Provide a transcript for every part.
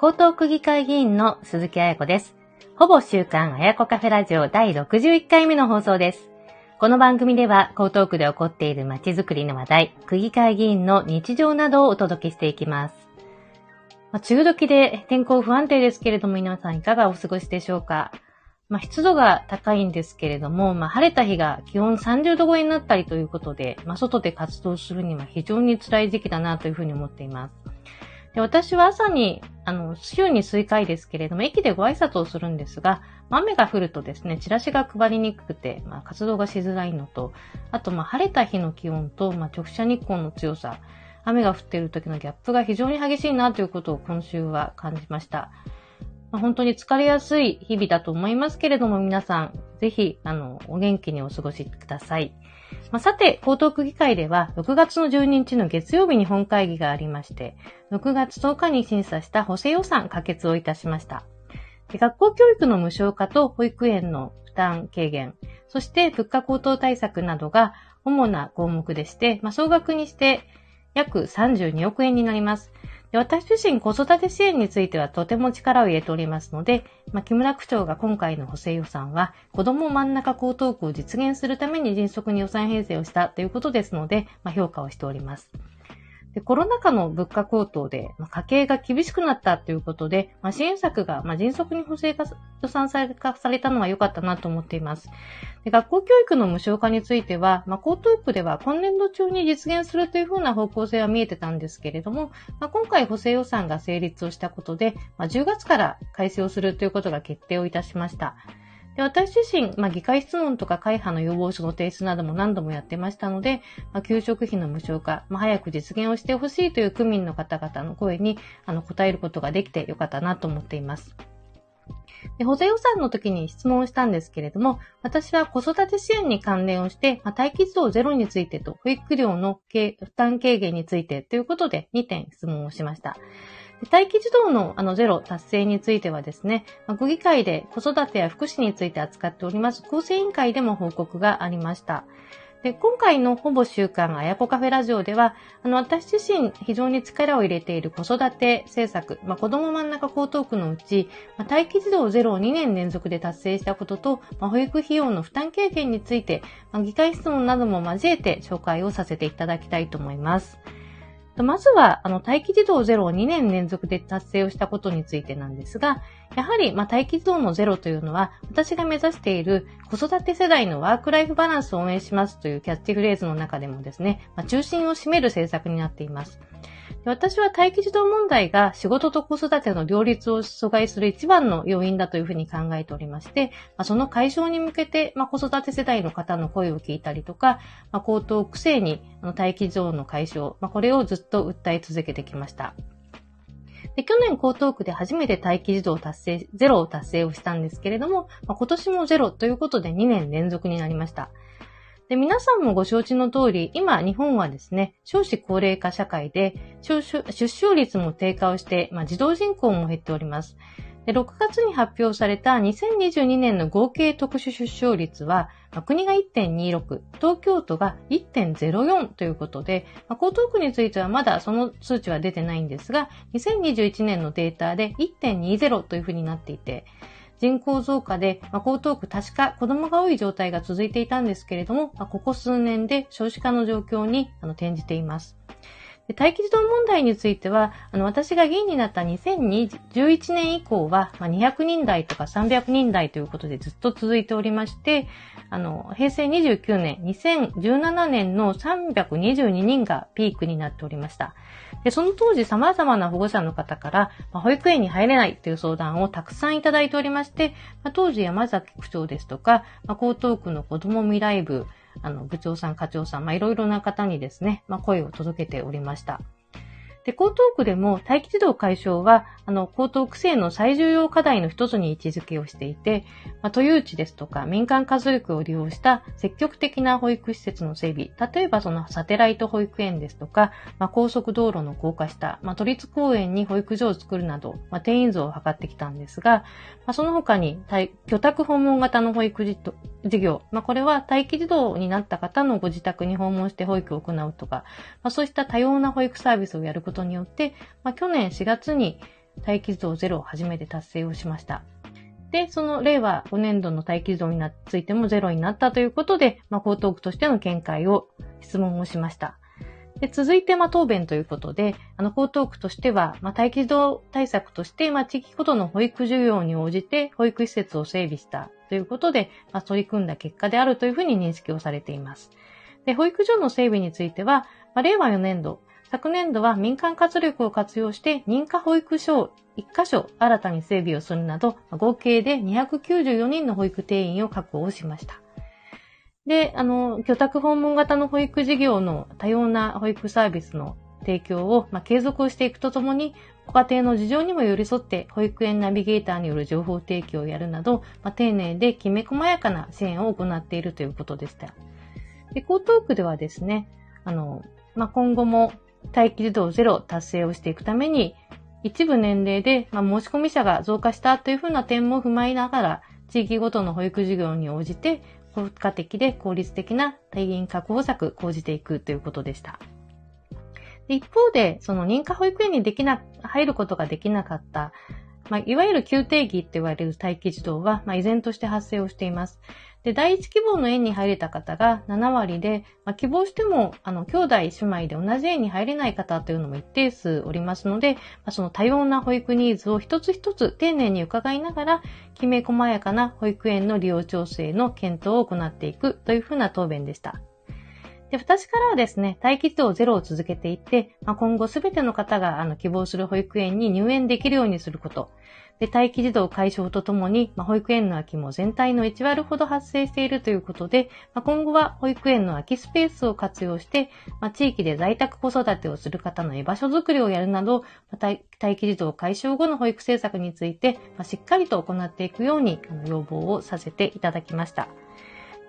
江東区議会議員の鈴木彩子です。ほぼ週刊彩子カフェラジオ第61回目の放送です。この番組では江東区で起こっている街づくりの話題、区議会議員の日常などをお届けしていきます。まあ、梅雨時で天候不安定ですけれども皆さんいかがお過ごしでしょうか？まあ、湿度が高いんですけれども、まあ、晴れた日が気温30度超えになったりということで、まあ、外で活動するには非常に辛い時期だなというふうに思っています。で私は朝に、あの、週に数回ですけれども、駅でご挨拶をするんですが、雨が降るとですね、チラシが配りにくくて、まあ、活動がしづらいのと、あと、まあ、晴れた日の気温と、まあ、直射日光の強さ、雨が降っている時のギャップが非常に激しいなということを今週は感じました。まあ、本当に疲れやすい日々だと思いますけれども、皆さん、ぜひ、あの、お元気にお過ごしください。まあ、さて、江東区議会では、6月の12日の月曜日に本会議がありまして、6月10日に審査した補正予算可決をいたしました。学校教育の無償化と保育園の負担軽減、そして物価高騰対策などが主な項目でして、まあ、総額にして約32億円になります。私自身子育て支援についてはとても力を入れておりますので、まあ、木村区長が今回の補正予算は子供真ん中高等区を実現するために迅速に予算編成をしたということですので、まあ、評価をしております。でコロナ禍の物価高騰で、まあ、家計が厳しくなったということで、まあ、支援策が、まあ、迅速に補正化予算されされたのは良かったなと思っています。で学校教育の無償化については、まあ、江東区では今年度中に実現するというふうな方向性は見えてたんですけれども、まあ、今回補正予算が成立をしたことで、まあ、10月から改正をするということが決定をいたしました。で私自身、まあ、議会質問とか会派の要望書の提出なども何度もやってましたので、まあ、給食費の無償化、まあ、早く実現をしてほしいという区民の方々の声にあの答えることができてよかったなと思っています。で補正予算の時に質問したんですけれども、私は子育て支援に関連をして、まあ、待機児童ゼロについてと保育料の負担軽減についてということで2点質問をしました。待機児童のあのゼロ達成についてはですね、区議会で子育てや福祉について扱っております厚生委員会でも報告がありました。で今回のほぼ週間あやこカフェラジオでは、あの、私自身非常に力を入れている子育て政策、まあ、子供真ん中江東区のうち、まあ、待機児童ゼロを2年連続で達成したことと、まあ、保育費用の負担軽減について、まあ、議会質問なども交えて紹介をさせていただきたいと思います。まずは、あの、待機児童ゼロを2年連続で達成をしたことについてなんですが、やはり、まあ、待機児童のゼロというのは、私が目指している子育て世代のワークライフバランスを応援しますというキャッチフレーズの中でもですね、まあ、中心を占める政策になっています。私は待機児童問題が仕事と子育ての両立を阻害する一番の要因だというふうに考えておりまして、ま、その解消に向けて、ま、子育て世代の方の声を聞いたりとか、まあ、高等区政に待機児童の解消、ま、これをずっと訴え続けてきました。で去年江東区で初めて待機児童達成、ゼロを達成をしたんですけれども、ま、今年もゼロということで2年連続になりました。で、皆さんもご承知の通り、今、日本はですね、少子高齢化社会で、出生率も低下をして、まあ、児童人口も減っております。で6月に発表された2022年の合計特殊出生率は、まあ、国が1.26、東京都が1.04ということで、まあ、江東区についてはまだその数値は出てないんですが、2021年のデータで1.20というふうになっていて、人口増加で、まあ、江東区確か子供が多い状態が続いていたんですけれども、まあ、ここ数年で少子化の状況にあの転じています。待機児童問題については、あの、私が議員になった2011年以降は、まあ、200人台とか300人台ということでずっと続いておりまして、あの、平成29年、2017年の322人がピークになっておりました。で、その当時様々な保護者の方から、まあ、保育園に入れないという相談をたくさんいただいておりまして、まあ、当時山崎区長ですとか、まあ、江東区の子ども未来部、あの、部長さん、課長さん、まあ、いろいろな方にですね、まあ、声を届けておりました。で、江東区でも待機児童解消は、あの、江東区政の最重要課題の一つに位置づけをしていて、まあ、都有地ですとか民間活力を利用した積極的な保育施設の整備、例えばそのサテライト保育園ですとか、まあ、高速道路の高架下、まあ、都立公園に保育所を作るなど、まあ、定員増を図ってきたんですが、まあ、その他に、居宅訪問型の保育事業、まあ、これは待機児童になった方のご自宅に訪問して保育を行うとか、まあ、そうした多様な保育サービスをやることによって、まあ、去年4月に待機児童ゼロを初めて達成をしました。で、その令和5年度の待機児童についてもゼロになったということで、まあ、江東区としての見解を、質問をしました。で続いて、まあ、答弁ということで、あの、江東区としては、まあ、待機児童対策として、まあ、地域ごとの保育需要に応じて、保育施設を整備したということで、まあ、取り組んだ結果であるというふうに認識をされています。で、保育所の整備については、まあ、令和4年度、昨年度は民間活力を活用して認可保育所を1箇所新たに整備をするなど、合計で294人の保育定員を確保しました。で、あの、居宅訪問型の保育事業の多様な保育サービスの提供を、まあ、継続をしていくとともに、ご家庭の事情にも寄り添って保育園ナビゲーターによる情報提供をやるなど、まあ、丁寧できめ細やかな支援を行っているということでした。で、江東区ではですね、あの、まあ、今後も待機児童ゼロ達成をしていくために、一部年齢で、まあ、申し込み者が増加したというふうな点も踏まえながら、地域ごとの保育事業に応じて、効果的で効率的な定員確保策講じていくということでした。一方で、その認可保育園にできな、入ることができなかった、まあ、いわゆる旧定義って言われる待機児童は、まあ、依然として発生をしています。で、第一希望の園に入れた方が7割で、まあ、希望しても、あの、兄弟姉妹で同じ園に入れない方というのも一定数おりますので、まあ、その多様な保育ニーズを一つ一つ丁寧に伺いながら、きめ細やかな保育園の利用調整の検討を行っていくというふうな答弁でした。で、私からはですね、待機児童ゼロを続けていって、まあ、今後すべての方があの希望する保育園に入園できるようにすること。で、待機児童解消とともに、まあ、保育園の空きも全体の1割ほど発生しているということで、まあ、今後は保育園の空きスペースを活用して、まあ、地域で在宅子育てをする方の居場所づくりをやるなど、まあ、待機児童解消後の保育政策について、ま、しっかりと行っていくように要望をさせていただきました。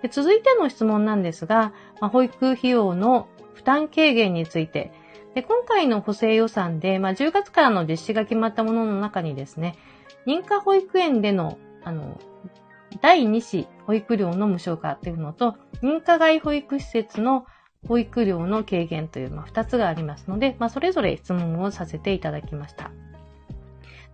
で続いての質問なんですが、ま、保育費用の負担軽減について、で今回の補正予算で、まあ、10月からの実施が決まったものの中にですね、認可保育園での、あの、第2子保育料の無償化というのと、認可外保育施設の保育料の軽減という、まあ、2つがありますので、まあ、それぞれ質問をさせていただきました。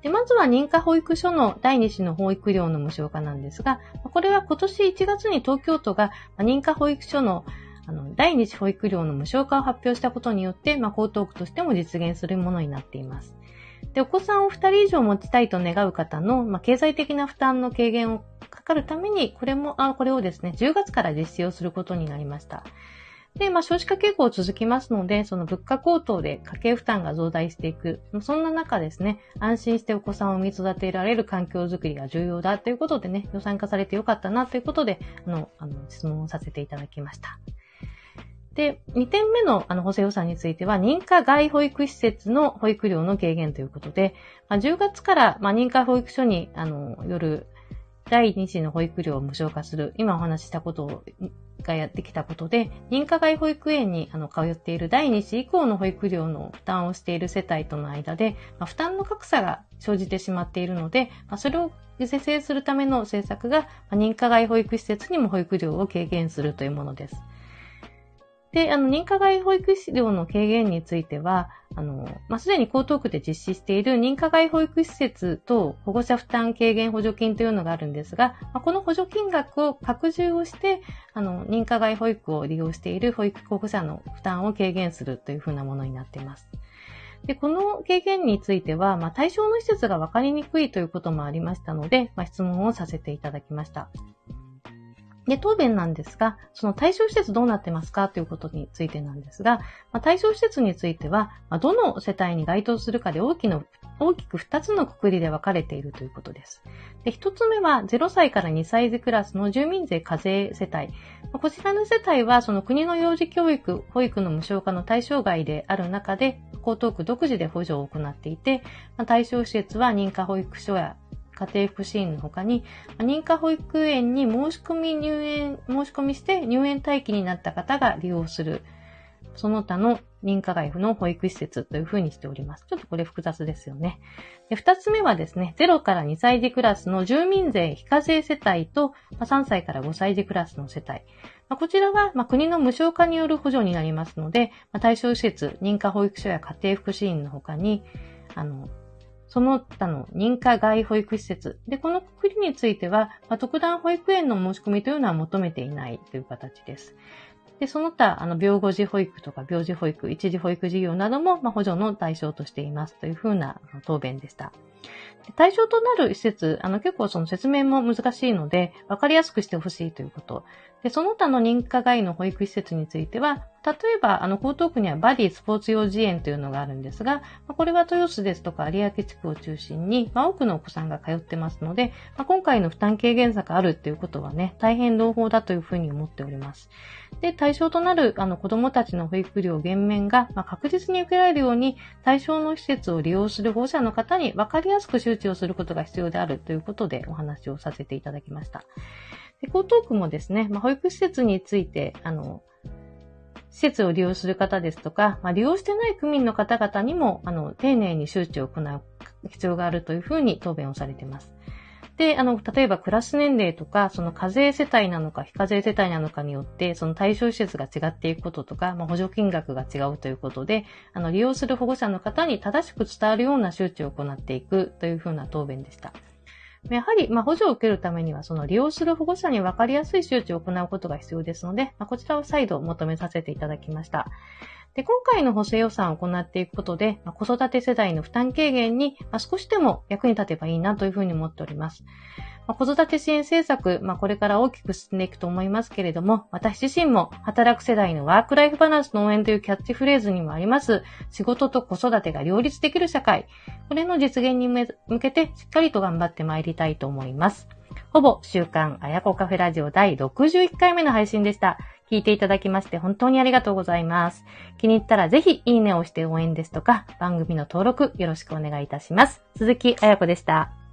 でまずは認可保育所の第2子の保育料の無償化なんですが、これは今年1月に東京都が認可保育所のあの第2子保育料の無償化を発表したことによって、まあ、江東区としても実現するものになっています。で、お子さんを2人以上持ちたいと願う方の、まあ、経済的な負担の軽減をかかるために、これも、あ、これをですね、10月から実施をすることになりました。で、まあ、少子化傾向続きますので、その物価高騰で家計負担が増大していく。そんな中ですね、安心してお子さんを産み育てられる環境づくりが重要だということでね、予算化されてよかったなということで、あの、あの質問をさせていただきました。で、2点目のあの補正予算については、認可外保育施設の保育料の軽減ということで、まあ、10月から、まあ、認可保育所に、あの、よる第2子の保育料を無償化する、今お話ししたことがやってきたことで、認可外保育園にあの通っている第2子以降の保育料の負担をしている世帯との間で、まあ、負担の格差が生じてしまっているので、まあ、それを是正するための政策が、まあ、認可外保育施設にも保育料を軽減するというものです。で、あの、認可外保育士料の軽減については、あの、まあ、すでに江東区で実施している認可外保育施設と保護者負担軽減補助金というのがあるんですが、まあ、この補助金額を拡充をして、あの、認可外保育を利用している保育保護者の負担を軽減するというふうなものになっています。で、この軽減については、まあ、対象の施設が分かりにくいということもありましたので、ま、質問をさせていただきました。で、答弁なんですが、その対象施設どうなってますか？ということについてなんですが、まあ、対象施設については、まあ、どの世帯に該当するかで大きの大きく2つのくくりで分かれているということです。で1つ目は0歳から2歳児クラスの住民税課税世帯。こちらの世帯はその国の幼児教育、保育の無償化の対象外である中で、江東区独自で補助を行っていて、対象施設は認可保育所や家庭福祉院の他に、認可保育園に申し込み入園、申し込みして入園待機になった方が利用する、その他の認可外府の保育施設というふうにしております。ちょっとこれ複雑ですよね。二つ目はですね、0から2歳児クラスの住民税非課税世帯と、まあ3歳から5歳児クラスの世帯。まあこちらは、まあ国の無償化による補助になりますので、まあ対象施設、認可保育所や家庭福祉院の他に、あの、その他の認可外保育施設。で、この国については、まあ、特段保育園の申し込みというのは求めていないという形です。で、その他、あの、病後児保育とか病児保育、一時保育事業なども、まあ、補助の対象としていますというふうな答弁でした。対象となる施設、あの結構その説明も難しいので、わかりやすくしてほしいということ。で、その他の認可外の保育施設については、例えば、あの、江東区にはバディスポーツ幼児園というのがあるんですが、これは豊洲ですとか有明地区を中心に、まあ、多くのお子さんが通ってますので、まあ、今回の負担軽減策あるっていうことはね、大変朗報だというふうに思っております。で、対象となるあの子供たちの保育料減免が、まあ、確実に受けられるように、対象の施設を利用する保護者の方に分かりやすく周知をすることが必要であるということでお話をさせていただきました。で、江東区もですね、まあ、保育施設について、あの、施設を利用する方ですとか、まあ、利用してない区民の方々にも、あの、丁寧に周知を行う必要があるというふうに答弁をされています。で、あの、例えばクラス年齢とか、その課税世帯なのか非課税世帯なのかによって、その対象施設が違っていくこととか、まあ、補助金額が違うということで、あの、利用する保護者の方に正しく伝わるような周知を行っていくというふうな答弁でした。やはり、まあ、補助を受けるためには、その利用する保護者に分かりやすい周知を行うことが必要ですので、まあ、こちらを再度求めさせていただきました。で、今回の補正予算を行っていくことで、まあ、子育て世代の負担軽減に、まあ、少しでも役に立てばいいなというふうに思っております。まあ、子育て支援政策、まあ、これから大きく進んでいくと思いますけれども、私自身も働く世代のワークライフバランスの応援というキャッチフレーズにもあります、仕事と子育てが両立できる社会、これの実現に向けてしっかりと頑張ってまいりたいと思います。ほぼ週刊あやこカフェラジオ第61回目の配信でした。聞いていただきまして本当にありがとうございます。気に入ったらぜひいいねを押して応援ですとか、番組の登録よろしくお願いいたします。鈴木あやこでした。